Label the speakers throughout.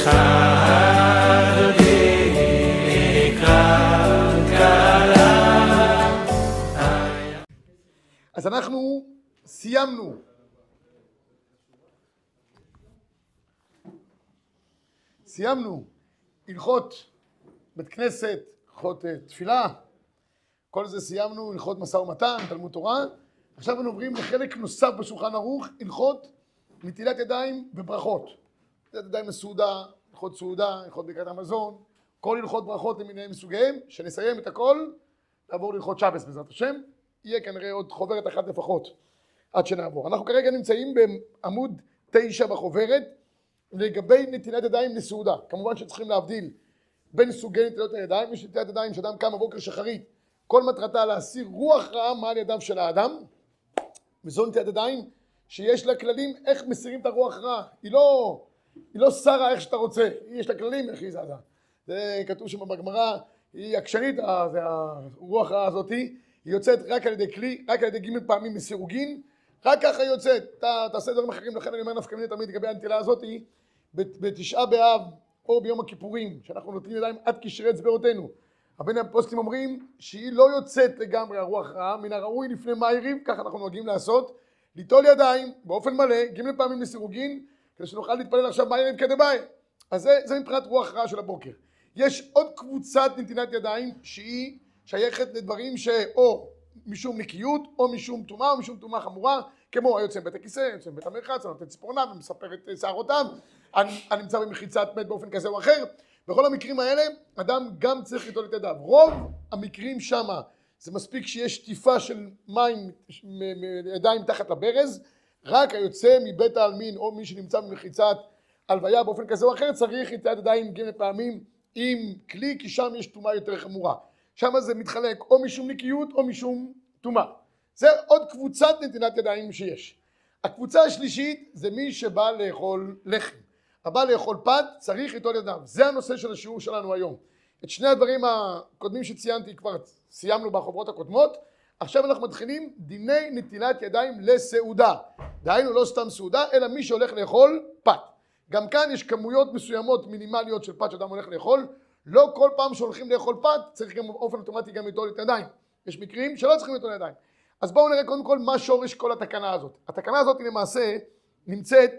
Speaker 1: אז אנחנו סיימנו. סיימנו הלכות בית כנסת, הלכות אה, תפילה, כל זה סיימנו, הלכות משא ומתן, תלמוד תורה. עכשיו אנחנו עוברים לחלק נוסף בשולחן ערוך, הלכות נטילת ידיים וברכות. נטילת ידיים לסעודה, הלכות סעודה, הלכות ברכת המזון, כל הלכות ברכות למיניהם מסוגיהם, שנסיים את הכל, נעבור להלכות שבס בעזרת השם. יהיה כנראה עוד חוברת אחת לפחות עד שנעבור. אנחנו כרגע נמצאים בעמוד תשע בחוברת לגבי נטילת ידיים לסעודה. כמובן שצריכים להבדיל בין סוגי נטילת הידיים, יש נטילת ידיים שאדם קם בבוקר שחרית, כל מטרתה להסיר רוח רעה מעל ידיו של האדם, וזו נטילת ידיים שיש לה כללים איך מסירים את הרוח רעה. היא לא, היא לא שרה איך שאתה רוצה, יש לה כללים איך היא זזה. זה כתוב שם בגמרא, היא עקשנית, הרוח רעה הזאתי, היא יוצאת רק על ידי כלי, רק על ידי ג' פעמים מסירוגין, רק ככה היא יוצאת, אתה תעשה דברים אחרים, לכן אני אומר נפקא מיני תמיד לגבי הנטילה הזאתי, בתשעה באב או ביום הכיפורים, שאנחנו נותנים ידיים עד קשרי אצבעותינו. הבן הפוסטים אומרים שהיא לא יוצאת לגמרי הרוח רעה, מן הראוי לפני מאירים, ככה אנחנו נוהגים לעשות, ליטול ידיים באופן מלא, ג' פעמים לסירוגין, כדי שנוכל להתפלל עכשיו מאירים כדבעי. אז זה, זה מבחינת רוח רעה של הבוקר. יש עוד קבוצת נתינת ידיים שהיא שייכת לדברים שאו משום נקיות או משום טומאה או משום טומאה חמורה כמו היוצא מבית הכיסא, היוצא מבית המרחץ, הנותן ציפורניו ומספר את שערותיו, הנמצא במחיצת מת באופן כזה או אחר בכל המקרים האלה אדם גם צריך ליטול את ידיו רוב המקרים שמה זה מספיק שיש שטיפה של מים מידיים תחת לברז רק היוצא מבית העלמין או מי שנמצא במחיצת הלוויה באופן כזה או אחר צריך נטילת ידיים ג' פעמים עם כלי כי שם יש טומאה יותר חמורה שם זה מתחלק או משום נקיות או משום טומאה. זה עוד קבוצת נתינת ידיים שיש. הקבוצה השלישית זה מי שבא לאכול לחם. הבא לאכול פת צריך ליטול ידיו. זה הנושא של השיעור שלנו היום. את שני הדברים הקודמים שציינתי כבר סיימנו בחוברות הקודמות. עכשיו אנחנו מתחילים דיני נטילת ידיים לסעודה. דהיינו לא סתם סעודה אלא מי שהולך לאכול פת. גם כאן יש כמויות מסוימות מינימליות של פת שאדם הולך לאכול לא כל פעם שהולכים לאכול פת צריך גם באופן אוטומטי גם ליטול את הידיים. יש מקרים שלא צריכים ליטול ידיים. אז בואו נראה קודם כל מה שורש כל התקנה הזאת. התקנה הזאת למעשה נמצאת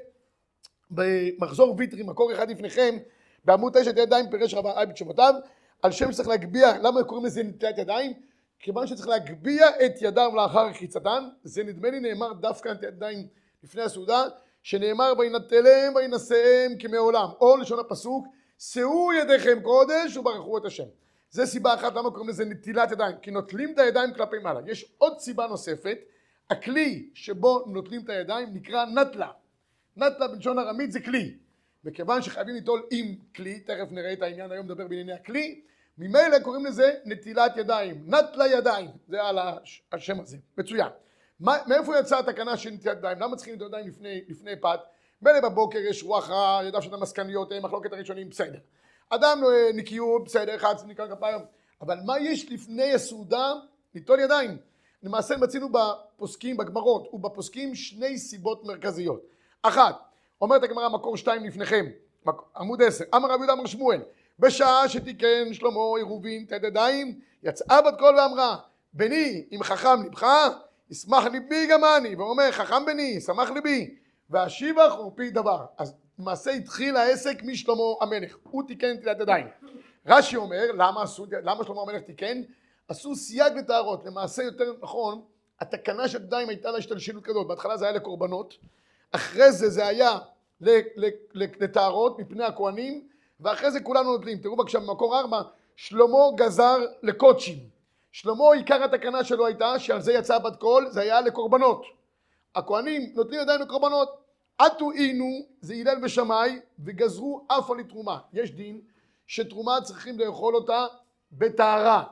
Speaker 1: במחזור ויטרי, מקור אחד לפניכם, בעמוד תשע ידיים פירש רבה אייביק שמותיו, על שם שצריך להגביה, למה קוראים לזה נטילת ידיים? כיוון שצריך להגביה את ידם לאחר רחיצתן, זה נדמה לי נאמר דווקא נטילת ידיים לפני הסעודה, שנאמר וינטלם וינשאם כמעולם, או לשון הפסוק שאו ידיכם קודש וברכו את השם. זה סיבה אחת למה קוראים לזה נטילת ידיים, כי נוטלים את הידיים כלפי מעלה. יש עוד סיבה נוספת, הכלי שבו נוטלים את הידיים נקרא נטלה. נטלה בלשון ארמית זה כלי. וכיוון שחייבים ליטול עם כלי, תכף נראה את העניין היום נדבר בענייני הכלי, ממילא קוראים לזה נטילת ידיים, נטלה ידיים, זה על השם הזה, מצוין. מאיפה יצאה התקנה של נטילת ידיים? למה צריכים לטול ידיים לפני, לפני פת? מילא בבוקר יש רוח רע, ידיו של המסקניות, מחלוקת הראשונים, בסדר. אדם נקיות, בסדר, אחד נקרא כפיים, אבל מה יש לפני הסעודה? ליטול ידיים. למעשה מצינו בפוסקים, בגמרות ובפוסקים שני סיבות מרכזיות. אחת, אומרת הגמרא מקור שתיים לפניכם, עמוד עשר, אמר רבי יהודה אמר שמואל, בשעה שתיקן שלמה עירובין תד ידיים, יצאה בת קול ואמרה, בני אם חכם ליבך, ישמח ליבי גם אני, ואומר חכם בני, שמח ליבי, והשיבה חורפי דבר. אז למעשה התחיל העסק משלמה המלך, הוא תיקן נטילת ידיים. רש"י אומר, למה, עשו, למה שלמה המלך תיקן? עשו סייג לטהרות, למעשה יותר נכון, התקנה של ידיים הייתה לה השתלשלות כזאת, בהתחלה זה היה לקורבנות, אחרי זה זה היה לטהרות מפני הכוהנים, ואחרי זה כולנו נוטלים. תראו בבקשה במקור ארבע, שלמה גזר לקודשים. שלמה עיקר התקנה שלו הייתה שעל זה יצא בת קול, זה היה לקורבנות. הכוהנים נוטלים ידיים לקורבנות. אתו אינהו הלל ושמאי וגזרו אף על תרומה. יש דין שתרומה צריכים לאכול אותה בטהרה.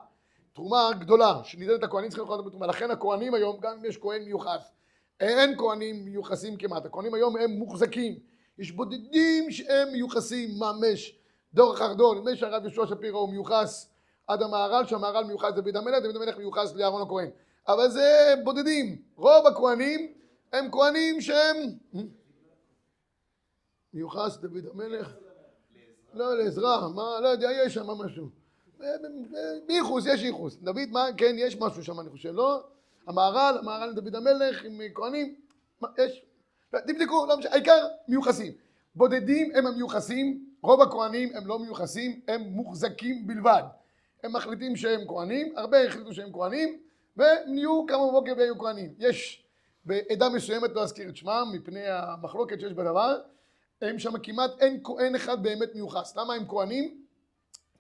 Speaker 1: תרומה גדולה שניתנת לכהנים צריכים לאכול אותה בתרומה. לכן הכהנים היום גם אם יש כהן מיוחס אין כהנים מיוחסים כמעט. הכהנים היום הם מוחזקים. יש בודדים שהם מיוחסים ממש דור אחר דור. נדמה שהרב יהושע שפירא הוא מיוחס עד המהר"ל שהמהר"ל מיוחס לדוד המלך דוד המלך מיוחס לאהרון הכהן. אבל זה בודדים. רוב הכהנים הם כהנים שהם מיוחס דוד המלך לא לעזרה, מה, לא יודע, יש שם משהו. ייחוס, יש ייחוס. דוד, מה, כן, יש משהו שם, אני חושב, לא? המהר"ל, המהר"ל דוד המלך עם כהנים, מה, יש. תבדקו, לא משנה, העיקר מיוחסים. בודדים הם המיוחסים, רוב הכהנים הם לא מיוחסים, הם מוחזקים בלבד. הם מחליטים שהם כהנים, הרבה החליטו שהם כהנים, והם נהיו קמו בבוקר והיו כהנים. יש בעדה מסוימת, לא אזכיר את שמם, מפני המחלוקת שיש בדבר, הם שם כמעט אין כהן אחד באמת מיוחס. למה הם כהנים?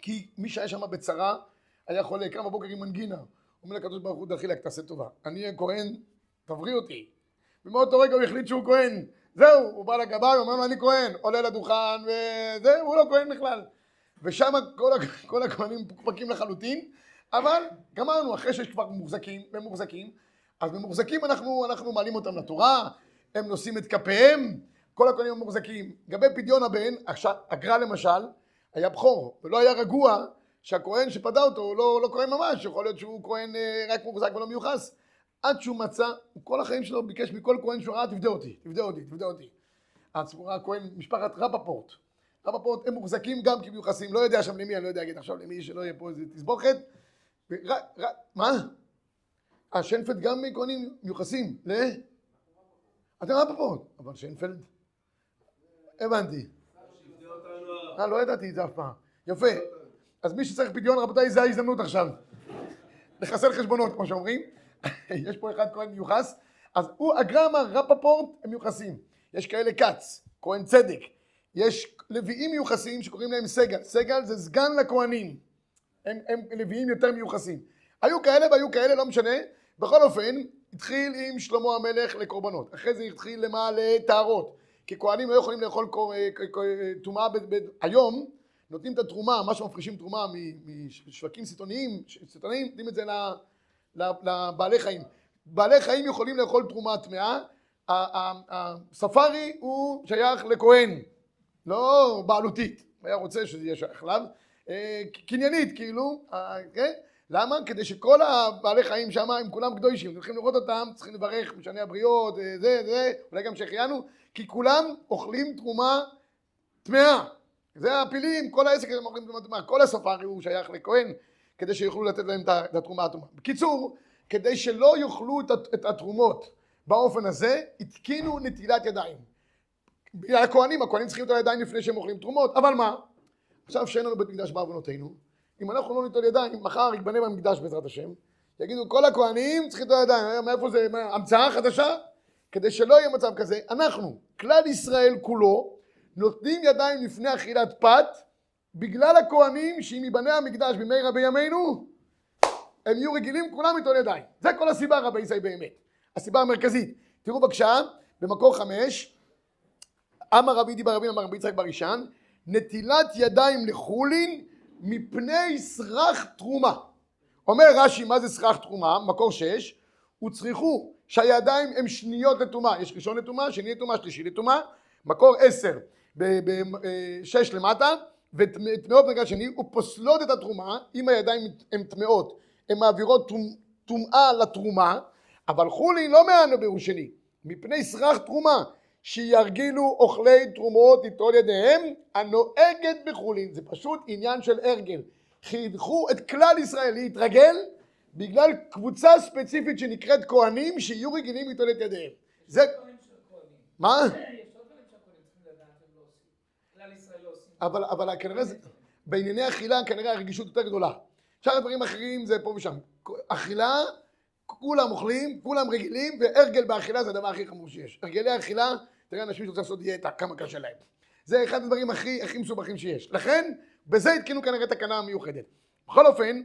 Speaker 1: כי מי שהיה שם בצרה, היה חולה, קם בבוקר עם מנגינה. אומר לקדוש ברוך הוא, דחילק, תעשה טובה. אני אהיה כהן, תבריא אותי. ומאותו רגע הוא החליט שהוא כהן. זהו, הוא בא לגבאי, הוא אומר לו, אני כהן. עולה לדוכן, וזהו, הוא לא כהן בכלל. ושם כל, כל הכהנים מפוקפקים לחלוטין, אבל גמרנו, אחרי שיש כבר מוחזקים, והם מוחזקים, אז במוחזקים אנחנו, אנחנו מעלים אותם לתורה, הם נושאים את כפיהם, כל הכהנים המוחזקים. לגבי פדיון הבן, הגר"א למשל, היה בכור, ולא היה רגוע שהכהן שפדה אותו הוא לא, לא כהן ממש, יכול להיות שהוא כהן אה, רק מוחזק ולא מיוחס. עד שהוא מצא, כל החיים שלו ביקש מכל כהן שהוא ראה, תפדה אותי, תפדה אותי, תפדה אותי. הכהן, משפחת רפפורט. רפפורט הם מוחזקים גם כמיוחסים, לא יודע שם למי, אני לא יודע להגיד עכשיו למי שלא יהיה פה איזה תסבוכת. ר, ר, מה? אה, שיינפלד גם כהנים מיוחסים, ל... אתם רפפורט, אבל שיינפלד? הבנתי. אה, לא ידעתי את זה אף פעם. יפה. אז מי שצריך פדיון, רבותיי, זה ההזדמנות עכשיו. לחסל חשבונות, כמו שאומרים. יש פה אחד כהן מיוחס. אז הוא, הגר"א אמר, רפפורט הם מיוחסים. יש כאלה כץ, כהן צדק. יש לוויים מיוחסים שקוראים להם סגל. סגל זה סגן לכהנים. הם, הם לוויים יותר מיוחסים. היו כאלה והיו כאלה, לא משנה. בכל אופן, התחיל עם שלמה המלך לקורבנות. אחרי זה התחיל למה? לטהרות. כי כהנים לא יכולים לאכול טומאה, היום נותנים את התרומה, מה שמפרישים תרומה משווקים סיטוניים, סיטוניים נותנים את זה לבעלי חיים. בעלי חיים יכולים לאכול תרומה טמאה, הספארי הוא שייך לכהן, לא בעלותית, הוא היה רוצה שזה יהיה שייך אליו, אה, קניינית כאילו, אה, כן? למה? כדי שכל הבעלי חיים שם הם כולם קדושים, צריכים לראות אותם, צריכים לברך משני הבריות, אה, זה, זה, אולי גם שהחיינו, כי כולם אוכלים תרומה טמאה. זה הפילים, כל העסק הזה אוכלים תרומה טמאה, כל הספארי הוא שייך לכהן, כדי שיוכלו לתת להם את התרומה הטומאה. בקיצור, כדי שלא יאכלו את התרומות באופן הזה, התקינו נטילת ידיים. הכהנים, הכהנים צריכים את הידיים לפני שהם אוכלים תרומות, אבל מה? עכשיו שאין לנו בית מקדש בעוונותינו, אם אנחנו לא ניטול ידיים, מחר יתבנה במקדש בעזרת השם, יגידו כל הכהנים צריכים לטול ידיים, מאיפה זה, מה, המצאה חדשה? כדי שלא יהיה מצב כזה, אנחנו, כלל ישראל כולו, נותנים ידיים לפני אכילת פת, בגלל הכהנים שאם ייבנה המקדש במהרה בימינו, הם יהיו רגילים כולם ליטול ידיים. זה כל הסיבה רבי ישראל באמת. הסיבה המרכזית. תראו בבקשה, במקור חמש, אמר רבי דיבר רבי אמר רבי יצחק ברישן, נטילת ידיים לחולין מפני סרח תרומה. אומר רש"י מה זה סרח תרומה, מקור שש, וצריכו שהידיים הם שניות לטומאה, יש ראשון לטומאה, שני לטומאה, שלישי לטומאה, מקור עשר בשש למטה, וטמאות ברגע שני, ופוסלות את התרומה, אם הידיים הן טמאות, הן מעבירות טומאה לתרומה, אבל חולי לא מענו ביום שני, מפני סרח תרומה, שירגילו אוכלי תרומות ליטול ידיהם הנוהגת בחולין. זה פשוט עניין של הרגל. חינכו את כלל ישראל להתרגל בגלל קבוצה ספציפית שנקראת כהנים שיהיו רגילים ליטול את ידיהם. זה... מה? אבל, אבל כנראה זה... בענייני אכילה כנראה הרגישות יותר גדולה. שאר הדברים אחרים זה פה ושם. אכילה, כולם אוכלים, כולם רגילים, והרגל באכילה זה הדבר הכי חמור שיש. הרגלי אכילה תראה אנשים שרוצים לעשות דיאטה, כמה קשה להם. זה אחד הדברים הכי, הכי מסובכים שיש. לכן, בזה התקינו כנראה תקנה מיוחדת. בכל אופן,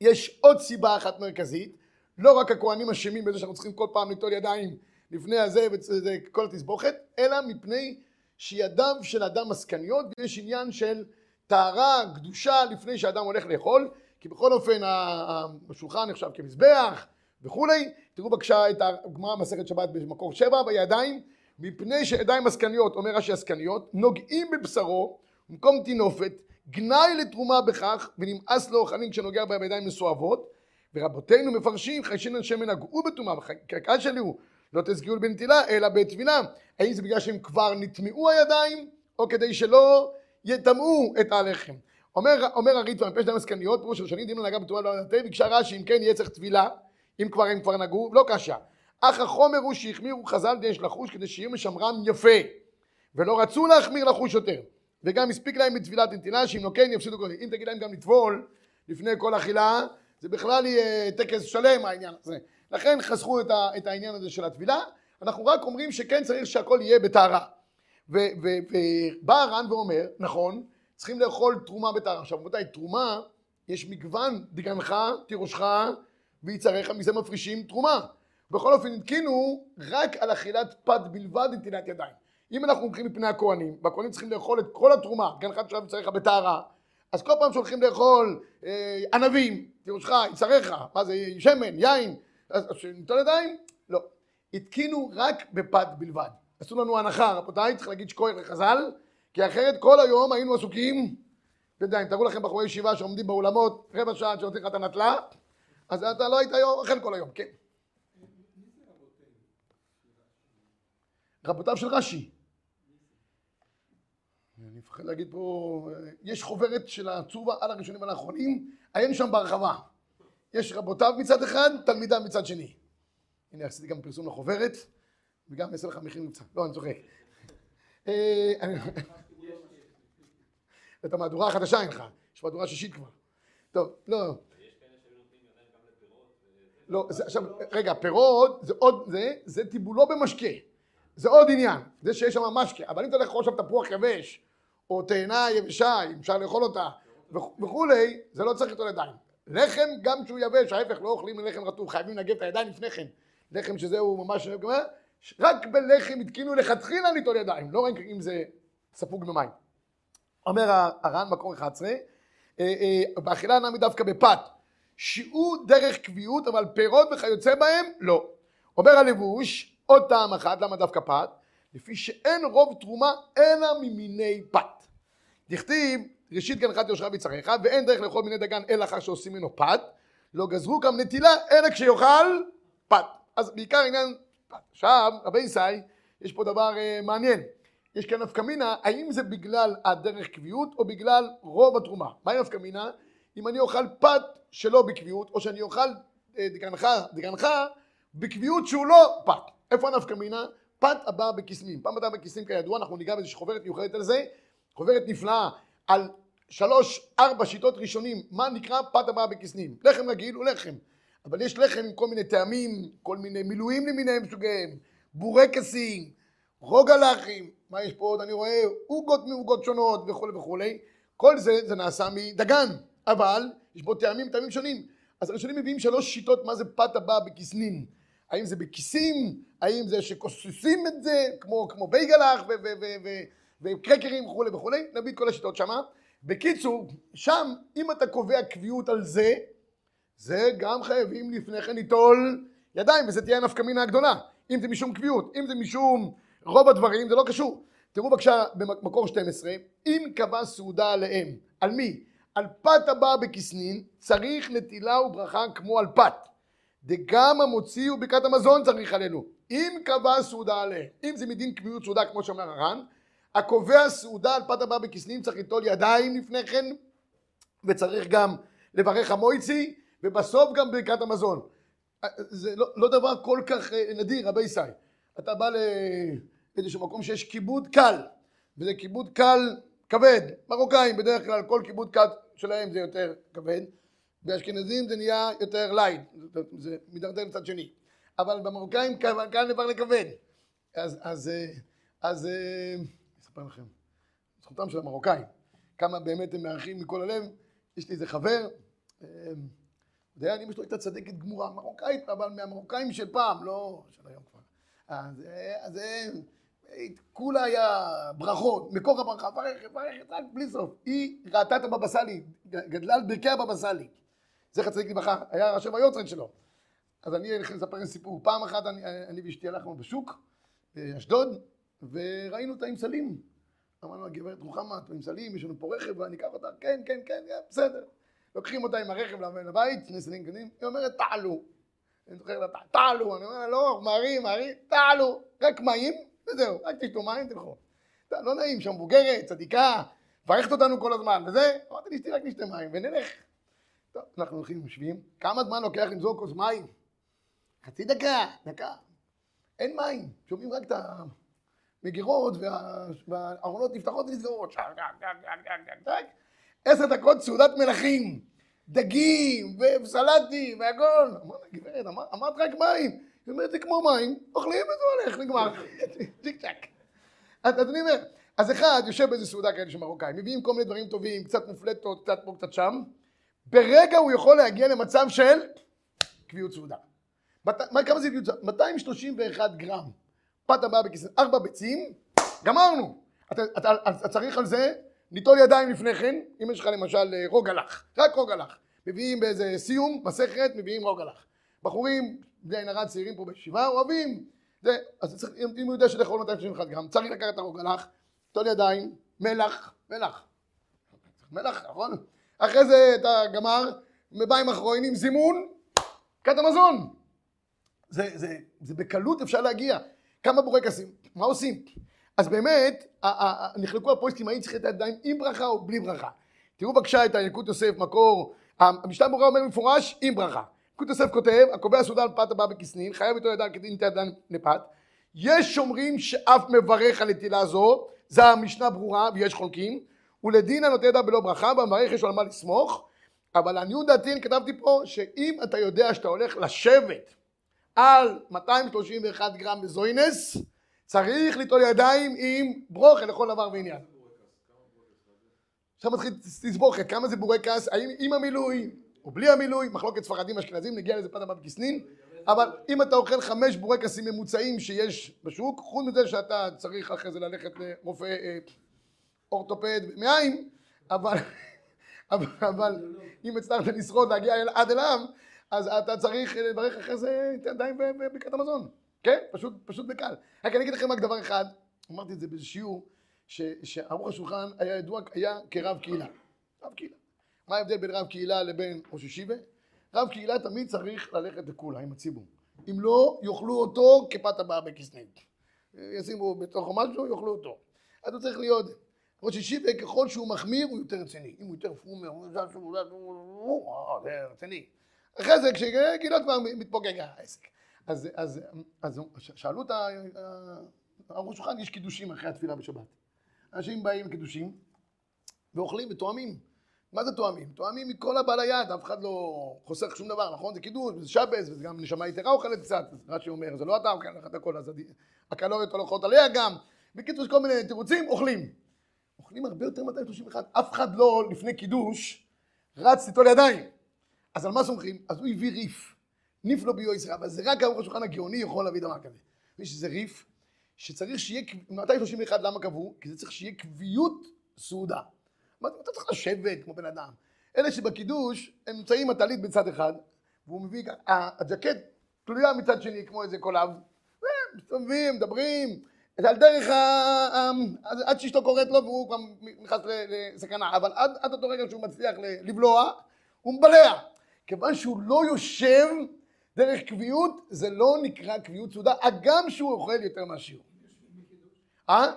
Speaker 1: יש עוד סיבה אחת מרכזית, לא רק הכוהנים אשמים בזה שאנחנו צריכים כל פעם ליטול ידיים לפני הזה וכל התסבוכת, אלא מפני שידיו של אדם עסקניות ויש עניין של טהרה, קדושה לפני שאדם הולך לאכול, כי בכל אופן השולחן נחשב כמזבח וכולי. תראו בבקשה את הגמרא מסכת שבת במקור שבע, בידיים מפני שידיים עסקניות, אומר רש"י עסקניות, נוגעים בבשרו במקום טינופת, גנאי לתרומה בכך, ונמאס לאוכלים כשנוגע בהם בידיים מסואבות, ורבותינו מפרשים חיישין שמן נגעו בטומאה, וקרקע שלי הוא לא תסגיעו בנטילה אלא בטבילה. האם זה בגלל שהם כבר נטמעו הידיים, או כדי שלא יטמאו את הלחם. אומר, אומר הריטב"א, מפשט המסקניות, פירוש ראשונים דין הנהגה בתרומה לא נתן, ביקשה רש"י, אם כן יהיה צריך טבילה, אם כבר הם כבר נגעו, לא קשה. אך החומר הוא שהחמירו חז"ל דש לחוש כדי שיהיה משמרם יפה, ולא רצו להחמיר לחוש יותר. וגם הספיק להם בטבילת נתינה, שאם לא כן יפסידו כל אם תגיד להם גם לטבול לפני כל אכילה, זה בכלל יהיה טקס שלם העניין הזה. לכן חסכו את, ה, את העניין הזה של הטבילה, אנחנו רק אומרים שכן צריך שהכל יהיה בטהרה. ובא הר"ן ואומר, נכון, צריכים לאכול תרומה בטהרה. עכשיו רבותיי, תרומה, יש מגוון דגנך, תירושך ויצריך, מזה מפרישים תרומה. בכל אופן התקינו רק על אכילת פת בלבד נטילת ידיים. אם אנחנו הולכים מפני הכהנים, והכהנים צריכים לאכול את כל התרומה, דגנך תושב ויצריך בטהרה, אז כל פעם שהולכים לאכול אה, ענבים, תירושך, יצריך, מה זה, שמן, יין, שניתן ידיים? לא. התקינו רק בפת בלבד. עשו לנו הנחה, רבותיי, צריך להגיד שכוח לחז"ל, כי אחרת כל היום היינו עסוקים בידיים. תראו לכם בחורי ישיבה שעומדים באולמות רבע שעה שנותנים לך את הנטלה, אז אתה לא היית אוכל כל היום, כן. רבותיו של רש"י. אני מפחד להגיד פה, יש חוברת של הצובה על הראשונים ועל האחרונים, עיין שם בהרחבה. יש רבותיו מצד אחד, תלמידיו מצד שני. הנה עשיתי גם פרסום לחוברת, וגם אעשה לך מחיר מבצע. לא, אני צוחק. אה, את המהדורה החדשה אין לך, יש מהדורה שישית כבר. טוב, לא. לא, זה עכשיו, רגע, פירות זה עוד, זה, זה טיבולו במשקה. זה עוד עניין, זה שיש שם משקה. אבל אם אתה לאכול עכשיו תפוח יבש, או תאנה יבשה, אם אפשר לאכול אותה, וכולי, זה לא צריך איתו ידיים. לחם, גם כשהוא יבש, ההפך, לא אוכלים לחם רטוב, חייבים לנגב את הידיים לפני כן. לחם שזהו ממש... רק בלחם התקינו לכתחילה ליטול ידיים, לא רק אם זה ספוג במים. אומר הר"ן, מקור 11, אה, אה, באכילה נמי דווקא בפת, שיעור דרך קביעות, אבל פירות וכיוצא בהם, לא. אומר הלבוש, עוד טעם אחת, למה דווקא פת? לפי שאין רוב תרומה אלא ממיני פת. דכתיב, ראשית גנחת יושרה ויצריך, ואין דרך לאכול מיני דגן אלא אחר שעושים ממנו פת, לא גזרו גם נטילה אלא כשיאכל פת. אז בעיקר עניין. עכשיו, רבי ישי, יש פה דבר uh, מעניין. יש כאן נפקא מינה, האם זה בגלל הדרך קביעות או בגלל רוב התרומה? מהי נפקא מינה? אם אני אוכל פת שלא בקביעות, או שאני אוכל אה, דגנך, דגנך בקביעות שהוא לא פת. איפה הנפקא מינה? פת הבאה בקיסמים. פעם הבאה בקיסמים כידוע, אנחנו ניגע באיזושהי חוברת מיוחדת על זה, חוברת נפלאה על שלוש, ארבע שיטות ראשונים, מה נקרא פת הבאה בקיסמים. לחם רגיל הוא לחם, אבל יש לחם עם כל מיני טעמים, כל מיני מילואים למיניהם סוגיהם, בורקסים, רוגלחים, מה יש פה עוד? אני רואה עוגות מעוגות שונות וכולי וכולי. כל זה, זה נעשה מדגן, אבל יש בו טעמים, טעמים שונים. אז הראשונים מביאים שלוש שיטות מה זה פת הבאה בכיסנין. האם זה בכיסים, האם זה שכוססים את זה, כמו, כמו בייגלח וקרקרים וכולי וכולי, נביא את כל השיטות שמה. בקיצור, שם, אם אתה קובע קביעות על זה, זה גם חייבים לפני כן ליטול ידיים, וזה תהיה הנפקא מינה הגדולה. אם זה משום קביעות, אם זה משום רוב הדברים, זה לא קשור. תראו בבקשה במקור 12, אם קבע סעודה עליהם, על מי? על פת הבא בכסנין, צריך נטילה וברכה כמו על פת. דגם המוציא וברכת המזון צריך עלינו. אם קבע סעודה עליהם, אם זה מדין קביעות סעודה כמו שאומר הר"ן, הקובע סעודה על פת הבא בכסנין צריך ליטול ידיים לפני כן, וצריך גם לברך המויצי, ובסוף גם ברכת המזון. זה לא, לא דבר כל כך אה, נדיר, רבי ישי. אתה בא לאיזשהו מקום שיש כיבוד קל, וזה כיבוד קל כבד. מרוקאים בדרך כלל, כל כיבוד קל שלהם זה יותר כבד. באשכנזים זה נהיה יותר light, זה מידרדר לצד שני. אבל במרוקאים קל עובר לכבד. אז, אז, אה, אז, אה, אני אספר לכם, זכותם של המרוקאים, כמה באמת הם מארחים מכל הלב. יש לי איזה חבר, דיין אמא שלו הייתה צדקת גמורה, מרוקאית, אבל מהמרוקאים של פעם, לא של היום כבר. אז, אז כולה היה ברכות, מקור הברכה, ברכת, ברכת, רק בלי סוף. היא ראתה את הבבא סאלי, גדלה על ברכי הבבא סאלי. זכר צדיק לברכה, היה ראשי היוצרן שלו. אז אני הולך לספר סיפור. פעם אחת אני ואשתי הלכנו בשוק, באשדוד, וראינו אותה עם סלים. אמרנו, הגברת רוחמה, את עם סלים, יש לנו פה רכב, ואני אקח אותה, כן, כן, כן, בסדר. לוקחים אותה עם הרכב לבית, שני סלים קטנים, היא אומרת, תעלו. אני זוכר לה, תעלו. אני אומר לה, לא, מהרים, מהרים, תעלו. רק מים, וזהו, רק תשתו מים, תלכו. לא נעים, שם מבוגרת, צדיקה, מברכת אותנו כל הזמן, וזה, אמרתי לאשתי רק נשתה מים, ונלך. טוב, אנחנו הולכים, יושבים, כמה זמן לוקח למזוג כוס מים? חצי דקה, דקה. אין מים, שומעים רק את המגירות וה- והארונות נפתחות ונסגרות. עשר דקות סעודת מלכים, דגים וסלטים והכל. אמרתי, גברת, אמר- אמרת רק מים. היא אומרת, זה כמו מים, אוכלים וזה הולך, נגמר. צ'יק צ'אק. אז אני אומר, אז אחד יושב באיזה סעודה כאלה של מרוקאים, מביאים כל מיני דברים טובים, קצת מופלטות, קצת פה, קצת שם, ברגע הוא יכול להגיע למצב של קביעות סעודה. כמה זה קביעות סעודה? 231 גרם פת הבאה בכיסא, ארבע ביצים, גמרנו. אתה, אתה, אתה צריך על זה ליטול ידיים לפני כן, אם יש לך למשל אה, רוגלח, רק רוגלח. מביאים באיזה סיום, מסכת, מביאים רוגלח. בחורים, בלי עין הרע, צעירים פה בישיבה, אוהבים. זה, אז צריך, אם, הוא יודע שלאכול 231 גרם, צריך לקחת את הרוגלח, ליטול ידיים, מלח, מלח. מלח, נכון? אחרי זה אתה גמר, במים אחרונים, זימון, כת המזון. זה, זה, זה בקלות אפשר להגיע. כמה בורקסים, מה עושים? אז באמת, נחלקו הפוסטים האם צריך את הידיים עם ברכה או בלי ברכה. תראו בבקשה את הילקוט יוסף מקור, המשנה ברורה אומר במפורש עם ברכה. ילקוט יוסף כותב, הקובע סעודה על פת הבאה בכסנין, חייב איתו ידיים כדין נטילת ידיים לפת. יש שומרים שאף מברך על נטילה זו, זה המשנה ברורה ויש חולקים, ולדין הנוטה ידה בלא ברכה, במברך יש לו על מה לסמוך, אבל לעניות דעתי כתבתי פה שאם אתה יודע שאתה הולך לשבת על 231 גרם בזוינס, צריך ליטול ידיים עם ברוכה לכל דבר ועניין. עכשיו מתחיל תסבוכת, כמה זה בורקס, האם עם המילוי או בלי המילוי, מחלוקת ספרדים אשכנזים, נגיע לזה פעם הבאה בכסנין, אבל אם אתה אוכל חמש בורקסים ממוצעים שיש בשוק, חוץ מזה שאתה צריך אחרי זה ללכת לרופא אה, אורתופד מעיים, אבל, אם הצלחת לשרוד להגיע עד אליו, אז אתה צריך לברך אחרי זה את הידיים בברכת המזון. כן? פשוט, פשוט בקל. רק אני אגיד לכם רק דבר אחד, אמרתי את זה באיזה שיעור, שערוך השולחן היה ידוע, היה כרב קהילה. רב קהילה. מה ההבדל בין רב קהילה לבין ראש ישיבה? רב קהילה תמיד צריך ללכת לכולה עם הציבור. אם לא, יאכלו אותו כפת הבאה בכסנין. ישימו בתוך משהו, יאכלו אותו. אז הוא צריך להיות ראש ישיבה, ככל שהוא מחמיר, הוא יותר רציני. אם הוא יותר פרומר, הוא זה רציני. אחרי זה, כשגילות כבר מתפוגג העסק. אז, אז, אז שאלו את ה- ה- הראש שולחן, יש קידושים אחרי התפילה בשבת. אנשים באים עם קידושים ואוכלים ותואמים. מה זה תואמים? תואמים מכל הבעל היד, אף אחד לא חוסך שום דבר, נכון? זה קידוש, וזה שבס, וזה גם נשמה יתרה אוכלת קצת, רש"י אומר, זה לא אתה אוכל לך את הכל, אז הקלוריות הולכות עליה גם. בקיצור, יש כל מיני תירוצים, אוכלים. אוכלים הרבה יותר מ-231, אף אחד לא לפני קידוש רץ ליטול ידיים. אז על מה סומכים? אז הוא הביא ריף. ניף לו ביו ישראל, אבל זה רק ערוך השולחן הגאוני יכול להביא דבר כזה. יש איזה ריף שצריך שיהיה, 231 למה קבעו? כי זה צריך שיהיה קביעות סעודה. אתה צריך לשבת כמו בן אדם. אלה שבקידוש, הם נמצאים הטלית בצד אחד, והוא מביא, הג'קט תלויה מצד שני כמו איזה קולב, מסתובבים, מדברים, זה על דרך ה... עד- שאשתו קוראת לו והוא כבר נכנס לסכנה, אבל עד, עד אותו רגע שהוא מצליח לבלוע, הוא מבלע. כיוון שהוא לא יושב דרך קביעות, זה לא נקרא קביעות סעודה, הגם שהוא אוכל יותר מהשיעור. אה?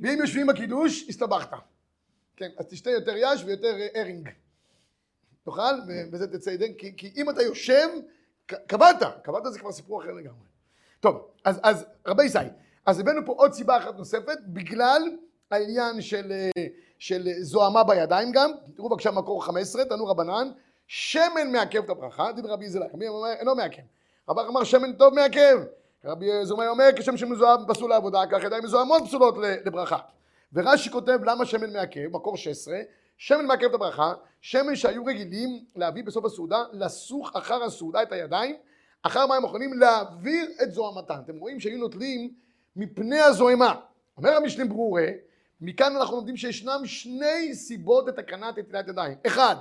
Speaker 1: ואם יושבים בקידוש, הסתבכת. כן, אז תשתה יותר יש ויותר אה, ארינג. תאכל, ובזה תצא ידי, כי, כי אם אתה יושב, קבעת, קבעת זה כבר סיפור אחר לגמרי. טוב, אז, אז רבי ישי, אז הבאנו פה עוד סיבה אחת נוספת, בגלל העניין של, אה, של זוהמה בידיים גם, תראו בבקשה מקור 15, תנו רבנן, שמן מעכב את הברכה, דיבר רבי זלח, מי אומר אינו מעכב, רבך אמר שמן טוב מעכב, רבי זומאי אומר כשם שמזוהם פסול לעבודה, כך ידיים מזוהמות פסולות לברכה. ורש"י כותב למה שמן מעכב, מקור 16, שמן מעכב את הברכה, שמן שהיו רגילים להביא בסוף הסעודה, לסוך אחר הסעודה את הידיים, אחר מים אחרונים להעביר את זוהמתן. אתם רואים שהיו נוטלים מפני הזוהמה. אומר המשנים ברורה, מכאן אנחנו לומדים שישנם שני סיבות לתקנת נטילת ידיים. אחד,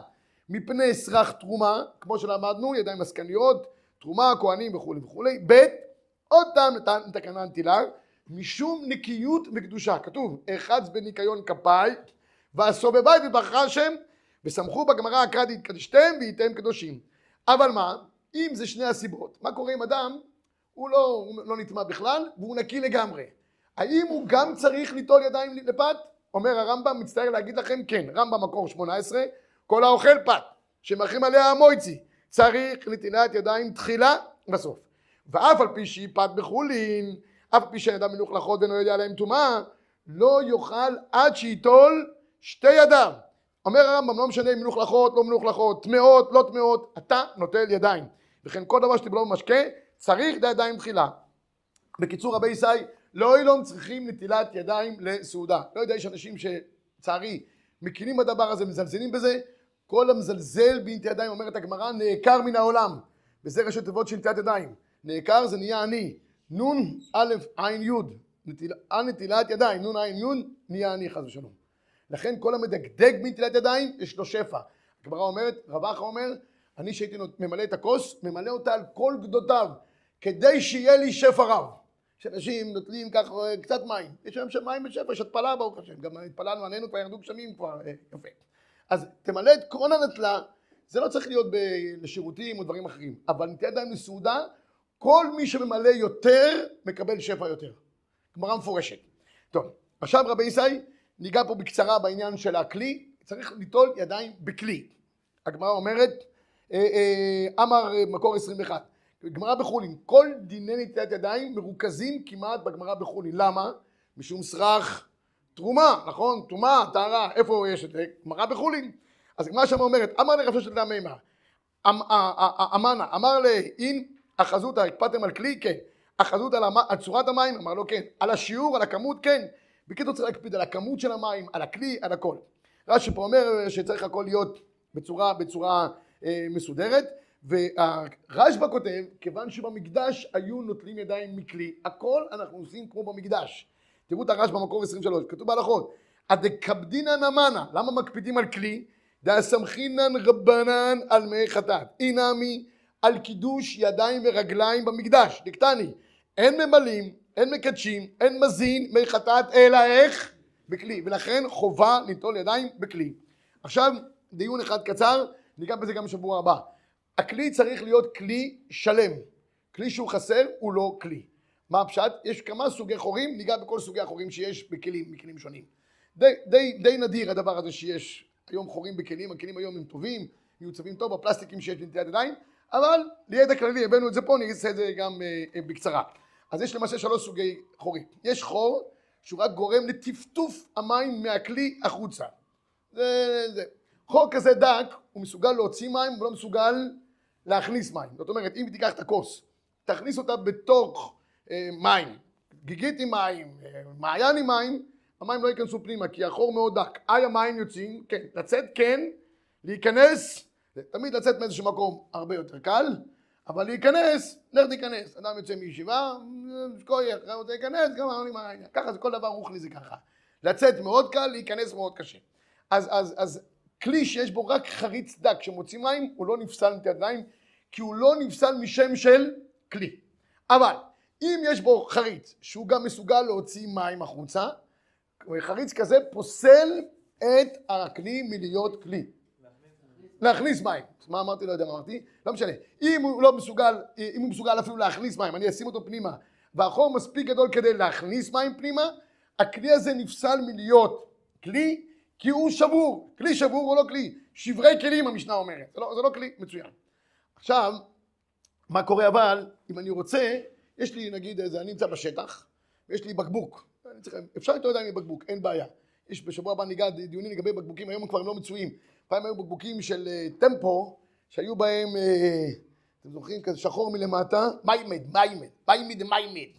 Speaker 1: מפני סרח תרומה, כמו שלמדנו, ידיים עסקניות, תרומה, כהנים וכולי וכולי. ב', עוד טעם לת- לתקנה נטילה, משום נקיות וקדושה. כתוב, אחז בניקיון כפיי, והסובבי בברכה השם, וסמכו בגמרא הקרא דהתקדשתם והייתם קדושים. אבל מה, אם זה שני הסיבות, מה קורה עם אדם, הוא לא, לא נטמע בכלל, והוא נקי לגמרי. האם הוא גם צריך ליטול ידיים לפת, אומר הרמב"ם, מצטער להגיד לכם, כן, רמב"ם מקור 18, כל האוכל פת, שמאחרים עליה המויצי, צריך נטילת ידיים תחילה בסוף. ואף על פי שהיא פת בחולין, אף על פי שידם מלוכלכות ואינו יודע עליהם טומאה, לא יאכל עד שייטול שתי ידיו. אומר הרמב"ם, לא משנה אם מלוכלכות, לא מלוכלכות, טמאות, לא טמאות, אתה נוטל ידיים. וכן כל דבר שתבלעו במשקה, צריך ידיים תחילה. בקיצור, רבי ישי, לא אילום צריכים נטילת ידיים לסעודה. לא יודע, יש אנשים שלצערי מכירים בדבר הזה, מזלזלים בזה. כל המזלזל בנטילת ידיים, אומרת הגמרא, נעקר מן העולם. וזה ראשי תיבות של נטילת ידיים. נעקר זה נהיה אני. נון א' עין י', נטיל, על נטילת ידיים, נון עין י', נהיה אני חס ושלום. לכן כל המדקדק בנטילת ידיים, יש לו שפע. הגמרא אומרת, רב אחא אומר, אני שהייתי ממלא את הכוס, ממלא אותה על כל גדותיו, כדי שיהיה לי שפע רב. שאנשים נוטלים ככה קצת מים, יש שם מים בשפע, יש התפלה ברוך השם, גם התפללנו עלינו, כבר ירדו גשמים כבר, אה, יפה. אז תמלא את קרון הנטלה, זה לא צריך להיות לשירותים או דברים אחרים, אבל נטילת ידיים לסעודה, כל מי שממלא יותר, מקבל שפע יותר. גמרא מפורשת. טוב, עכשיו רבי ישי, ניגע פה בקצרה בעניין של הכלי, צריך ליטול ידיים בכלי. הגמרא אומרת, אה, אה, אמר מקור 21, גמרא בחולין, כל דיני נטילת ידיים מרוכזים כמעט בגמרא בחולין. למה? משום סרח תרומה, נכון? טומאה, טהרה, איפה יש את זה? גמרא בחולין. אז הגמרא שם אומרת, אמר לרב של דם מימה, אמ- א- א- א- אמנה, אמר לאין, אחזותא, הקפדתם על כלי? כן. אחזות על. על צורת המים? אמר לו כן. על השיעור, על הכמות? כן. בקיצור צריך להקפיד על הכמות של המים, על הכלי, על הכל. רש"י פה אומר שצריך הכל להיות בצורה, בצורה אה, מסודרת, והרשב"א כותב, כיוון שבמקדש היו נוטלים ידיים מכלי, הכל אנחנו עושים כמו במקדש. תראו את הרשב"א במקור 23, כתוב בהלכות, הדקפדינן אמנה, למה מקפידים על כלי? דאסמכינן רבנן על מי חטאת. אינמי על קידוש ידיים ורגליים במקדש, דקטני. אין ממלאים, אין מקדשים, אין מזין מי חטאת, אלא איך? בכלי. ולכן חובה ליטול ידיים בכלי. עכשיו, דיון אחד קצר, ניגע בזה גם בשבוע הבא. הכלי צריך להיות כלי שלם. כלי שהוא חסר הוא לא כלי. מה הפשט? יש כמה סוגי חורים, ניגע בכל סוגי החורים שיש בכלים, בכלים שונים. די, די, די נדיר הדבר הזה שיש היום חורים בכלים, הכלים היום הם טובים, מיוצבים טוב, הפלסטיקים שיש בנטילת ידיים, אבל לידע כללי הבאנו את זה פה, אני אעשה את זה גם אה, אה, בקצרה. אז יש למעשה שלוש סוגי חורים. יש חור שהוא רק גורם לטפטוף המים מהכלי החוצה. זה, זה. חור כזה דק, הוא מסוגל להוציא מים, הוא לא מסוגל להכניס מים. זאת אומרת, אם תיקח את הכוס, תכניס אותה בתוך מים, גיגית עם מים, אה, מעיין עם מים, המים לא ייכנסו פנימה, כי החור מאוד דק. איי המים יוצאים, כן, לצאת כן, להיכנס, תמיד לצאת מאיזשהו מקום הרבה יותר קל, אבל להיכנס, לך תיכנס. אדם יוצא מישיבה, שכוייך, רוצה להיכנס, גם אמרנו מה העניין. ככה זה כל דבר רוחני זה ככה. לצאת מאוד קל, להיכנס מאוד קשה. אז, אז, אז כלי שיש בו רק חריץ דק שמוציא מים, הוא לא נפסל מטילת ידיים, כי הוא לא נפסל משם של כלי. אבל אם יש בו חריץ שהוא גם מסוגל להוציא מים החוצה, חריץ כזה פוסל את הכלי מלהיות כלי. להכניס מים. מה אמרתי? לא יודע מה אמרתי. לא משנה. אם הוא לא מסוגל, אם הוא מסוגל אפילו להכניס מים, אני אשים אותו פנימה, והחור מספיק גדול כדי להכניס מים פנימה, הכלי הזה נפסל מלהיות כלי, כי הוא שבור. כלי שבור הוא לא כלי. שברי כלים המשנה אומרת. זה לא, זה לא כלי מצוין. עכשיו, מה קורה אבל, אם אני רוצה, יש לי נגיד איזה, אני נמצא בשטח, ויש לי בקבוק. צריך, אפשר לתת ידיים מבקבוק, אין בעיה. יש בשבוע הבא ניגע דיונים לגבי בקבוקים, היום הם כבר לא מצויים. פעם היו בקבוקים של אה, טמפו, שהיו בהם, אה, אתם זוכרים, כזה שחור מלמטה, מיימד, מיימד, מיימד מיימד.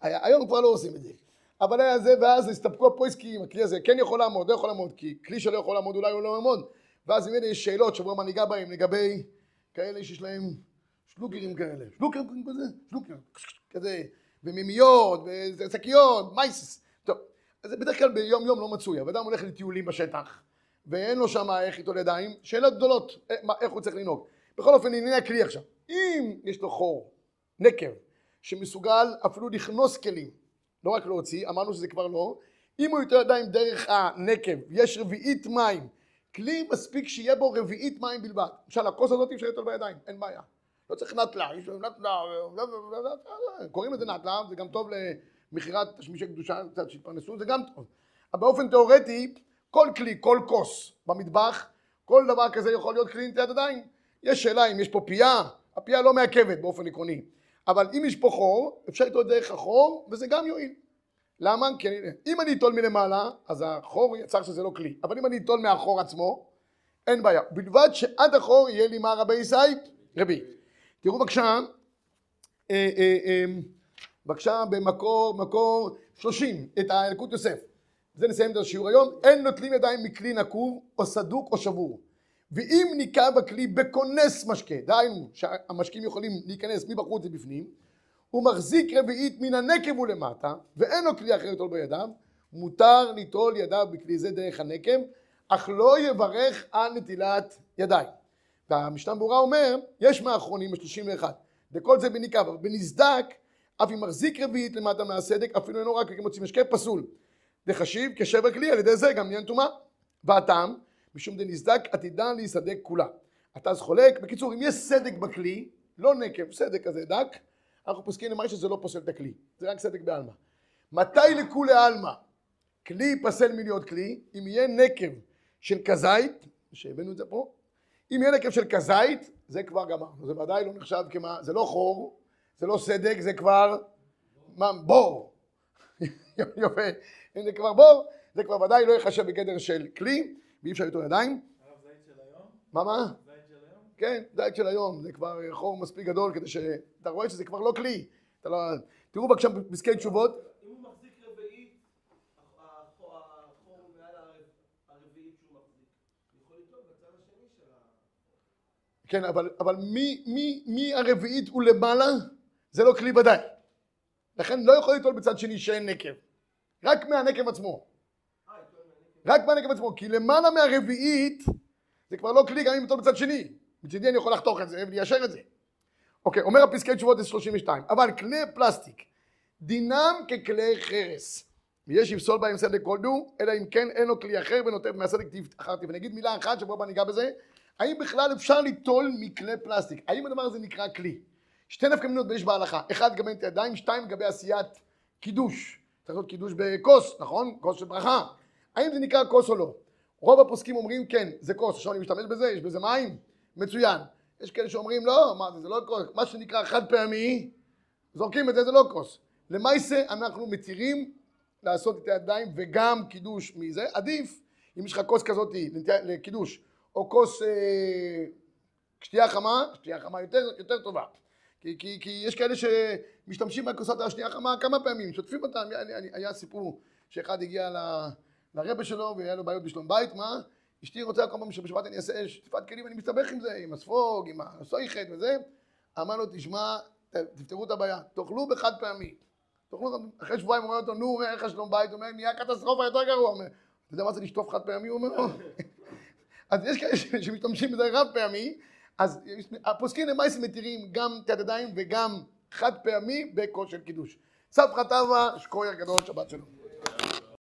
Speaker 1: היום כבר לא עושים את זה. אבל היה זה, ואז הסתפקו הפויסקים, הכלי הזה כן יכול לעמוד, לא יכול לעמוד, כי כלי שלא יכול לעמוד אולי הוא לא יעמוד. ואז אם יש שאלות שבוע הבא ניגע בהם לגבי כאלה שיש להם שלוקרים כאלה, שלוקרים כזה, שלוקרים, כזה, ומימיות, ושקיות, מייסס. טוב, זה בדרך כלל ביום יום לא מצוי, אבל אדם הולך לטיולים בשטח, ואין לו שם איך איתו לידיים, שאלות גדולות, איך הוא צריך לנהוג. בכל אופן, ענייני הכלי עכשיו. אם יש לו חור, נקב, שמסוגל אפילו לכנוס כלים, לא רק להוציא, אמרנו שזה כבר לא, אם הוא יותר ידיים דרך הנקב, יש רביעית מים, כלי מספיק שיהיה בו רביעית מים בלבד. למשל, הכוס הזאת אפשר לטול בידיים, אין בעיה. לא צריך נטלה, יש לו נטלה, קוראים לזה נטלה, זה גם טוב למכירת תשמישי קדושה, קצת שיתפרנסו, זה גם טוב. אבל באופן תיאורטי, כל כלי, כל כוס במטבח, כל דבר כזה יכול להיות כלי נטיית ידיים. יש שאלה אם יש פה פייה, הפייה לא מעכבת באופן עקרוני, אבל אם יש פה חור, אפשר לטעות דרך החור, וזה גם יועיל. למה? כי אני, אם אני אטול מלמעלה, אז החור יצר שזה לא כלי, אבל אם אני אטול מהחור עצמו, אין בעיה. בלבד שעד החור יהיה לי מה רבי ישי? רבי. תראו בבקשה, אה, אה, אה, בבקשה במקור מקור 30, את האלקוט יוסף. בזה נסיים את השיעור היום. אין נוטלים ידיים מכלי נקוב או סדוק או שבור. ואם ניקב הכלי בכונס משקה, דהיינו שהמשקים יכולים להיכנס מבחוץ ובפנים, הוא מחזיק רביעית מן הנקב ולמטה, ואין לו כלי אחר ליטול בידיו, מותר ליטול ידיו בכלי זה דרך הנקב, אך לא יברך על נטילת ידיים. והמשנה ברורה אומר, יש מהאחרונים, ה-31, וכל זה בניקב, אבל בנסדק, אף אם מחזיק רביעית למטה מהסדק, אפילו אינו רק כמוציא משקה פסול. דחשיב כשבר כלי, על ידי זה גם נהיה טומאה. והטעם, משום דנסדק עתידה להיסדק כולה. אז חולק, בקיצור, אם יש סדק בכלי, לא נקב, סדק כזה דק, אנחנו פוסקים למי שזה לא פוסל את הכלי, זה רק סדק בעלמא. מתי לכולי עלמא כלי פסל מלהיות כלי? אם יהיה נקב של כזית, שהבאנו את זה פה, אם יהיה נקב של כזית, זה כבר גמרנו, זה ודאי לא נחשב כמה, זה לא חור, זה לא סדק, זה כבר בור. יפה, אם זה כבר בור, זה כבר ודאי לא ייחשב בגדר של כלי, ואי אפשר לטעון ידיים. מה מה? כן, זית של היום, זה כבר חור מספיק גדול כדי ש... אתה רואה שזה כבר לא כלי. לא... תראו בבקשה בפסקי תשובות.
Speaker 2: אם הוא מחזיק רביעית, החור החור מעל הרב- הרביעית שהוא מחזיק, הוא יכול ליטול בצד השני של ה...
Speaker 1: כן, אבל, אבל מי, מי, מי הרביעית ולמעלה? זה לא כלי ודאי. לכן לא יכול ליטול בצד שני שאין נקב. רק מהנקב עצמו. רק מהנקב עצמו. כי למעלה מהרביעית זה כבר לא כלי גם אם ליטול בצד שני. מצידי אני יכול לחתוך את זה וליישר את זה. אוקיי, אומר הפסקי תשובות זה 32. אבל כלי פלסטיק דינם ככלי חרס. ויש יפסול בהם סדק כלשהו, אלא אם כן אין לו כלי אחר ונוטף מהסדק אחרתי. ואני אגיד מילה אחת שבו ניגע בזה. האם בכלל אפשר ליטול מכלי פלסטיק? האם הדבר הזה נקרא כלי? שתי נפקא מינות יש בהלכה. אחד לגבי נטילת ידיים, שתיים לגבי עשיית קידוש. צריך להיות קידוש בכוס, נכון? כוס של ברכה. האם זה נקרא כוס או לא? רוב הפוסקים אומרים כן, זה כוס, עכשיו אני משתמש בזה, יש בזה מים, מצוין. יש כאלה שאומרים לא, מה זה, זה לא כוס, מה שנקרא חד פעמי, זורקים את זה, זה לא כוס. למעשה אנחנו מתירים לעשות את הידיים וגם קידוש מזה, עדיף אם יש לך כוס כזאת לקידוש, או כוס אה, שתייה חמה, שתייה חמה יותר, יותר טובה. כי, כי, כי יש כאלה שמשתמשים בכוסת השתייה החמה כמה פעמים, שוטפים אותם, היה, היה, היה סיפור שאחד הגיע ל, לרבה שלו והיה לו בעיות בשלום בית, מה? אשתי רוצה כל פעם שבשבת אני אעשה שטיפת כלים, אני מסתבך עם זה, עם הספוג, עם הסויכת וזה. אמר לו, תשמע, תפתרו את הבעיה, תאכלו בחד פעמי. תאכלו, אחרי שבועיים הוא אומר אותו, נו, איך שלום בית? הוא אומר, נהיה קטסטרופה יותר גרוע. אתה יודע מה זה לשטוף חד פעמי? הוא אומר לו. אז יש כאלה שמשתמשים בזה רב פעמי, אז הפוסקים למעשה מתירים גם תת ידיים וגם חד פעמי בכושר קידוש. סבתא טבא, שקויר גדול, שבת שלום.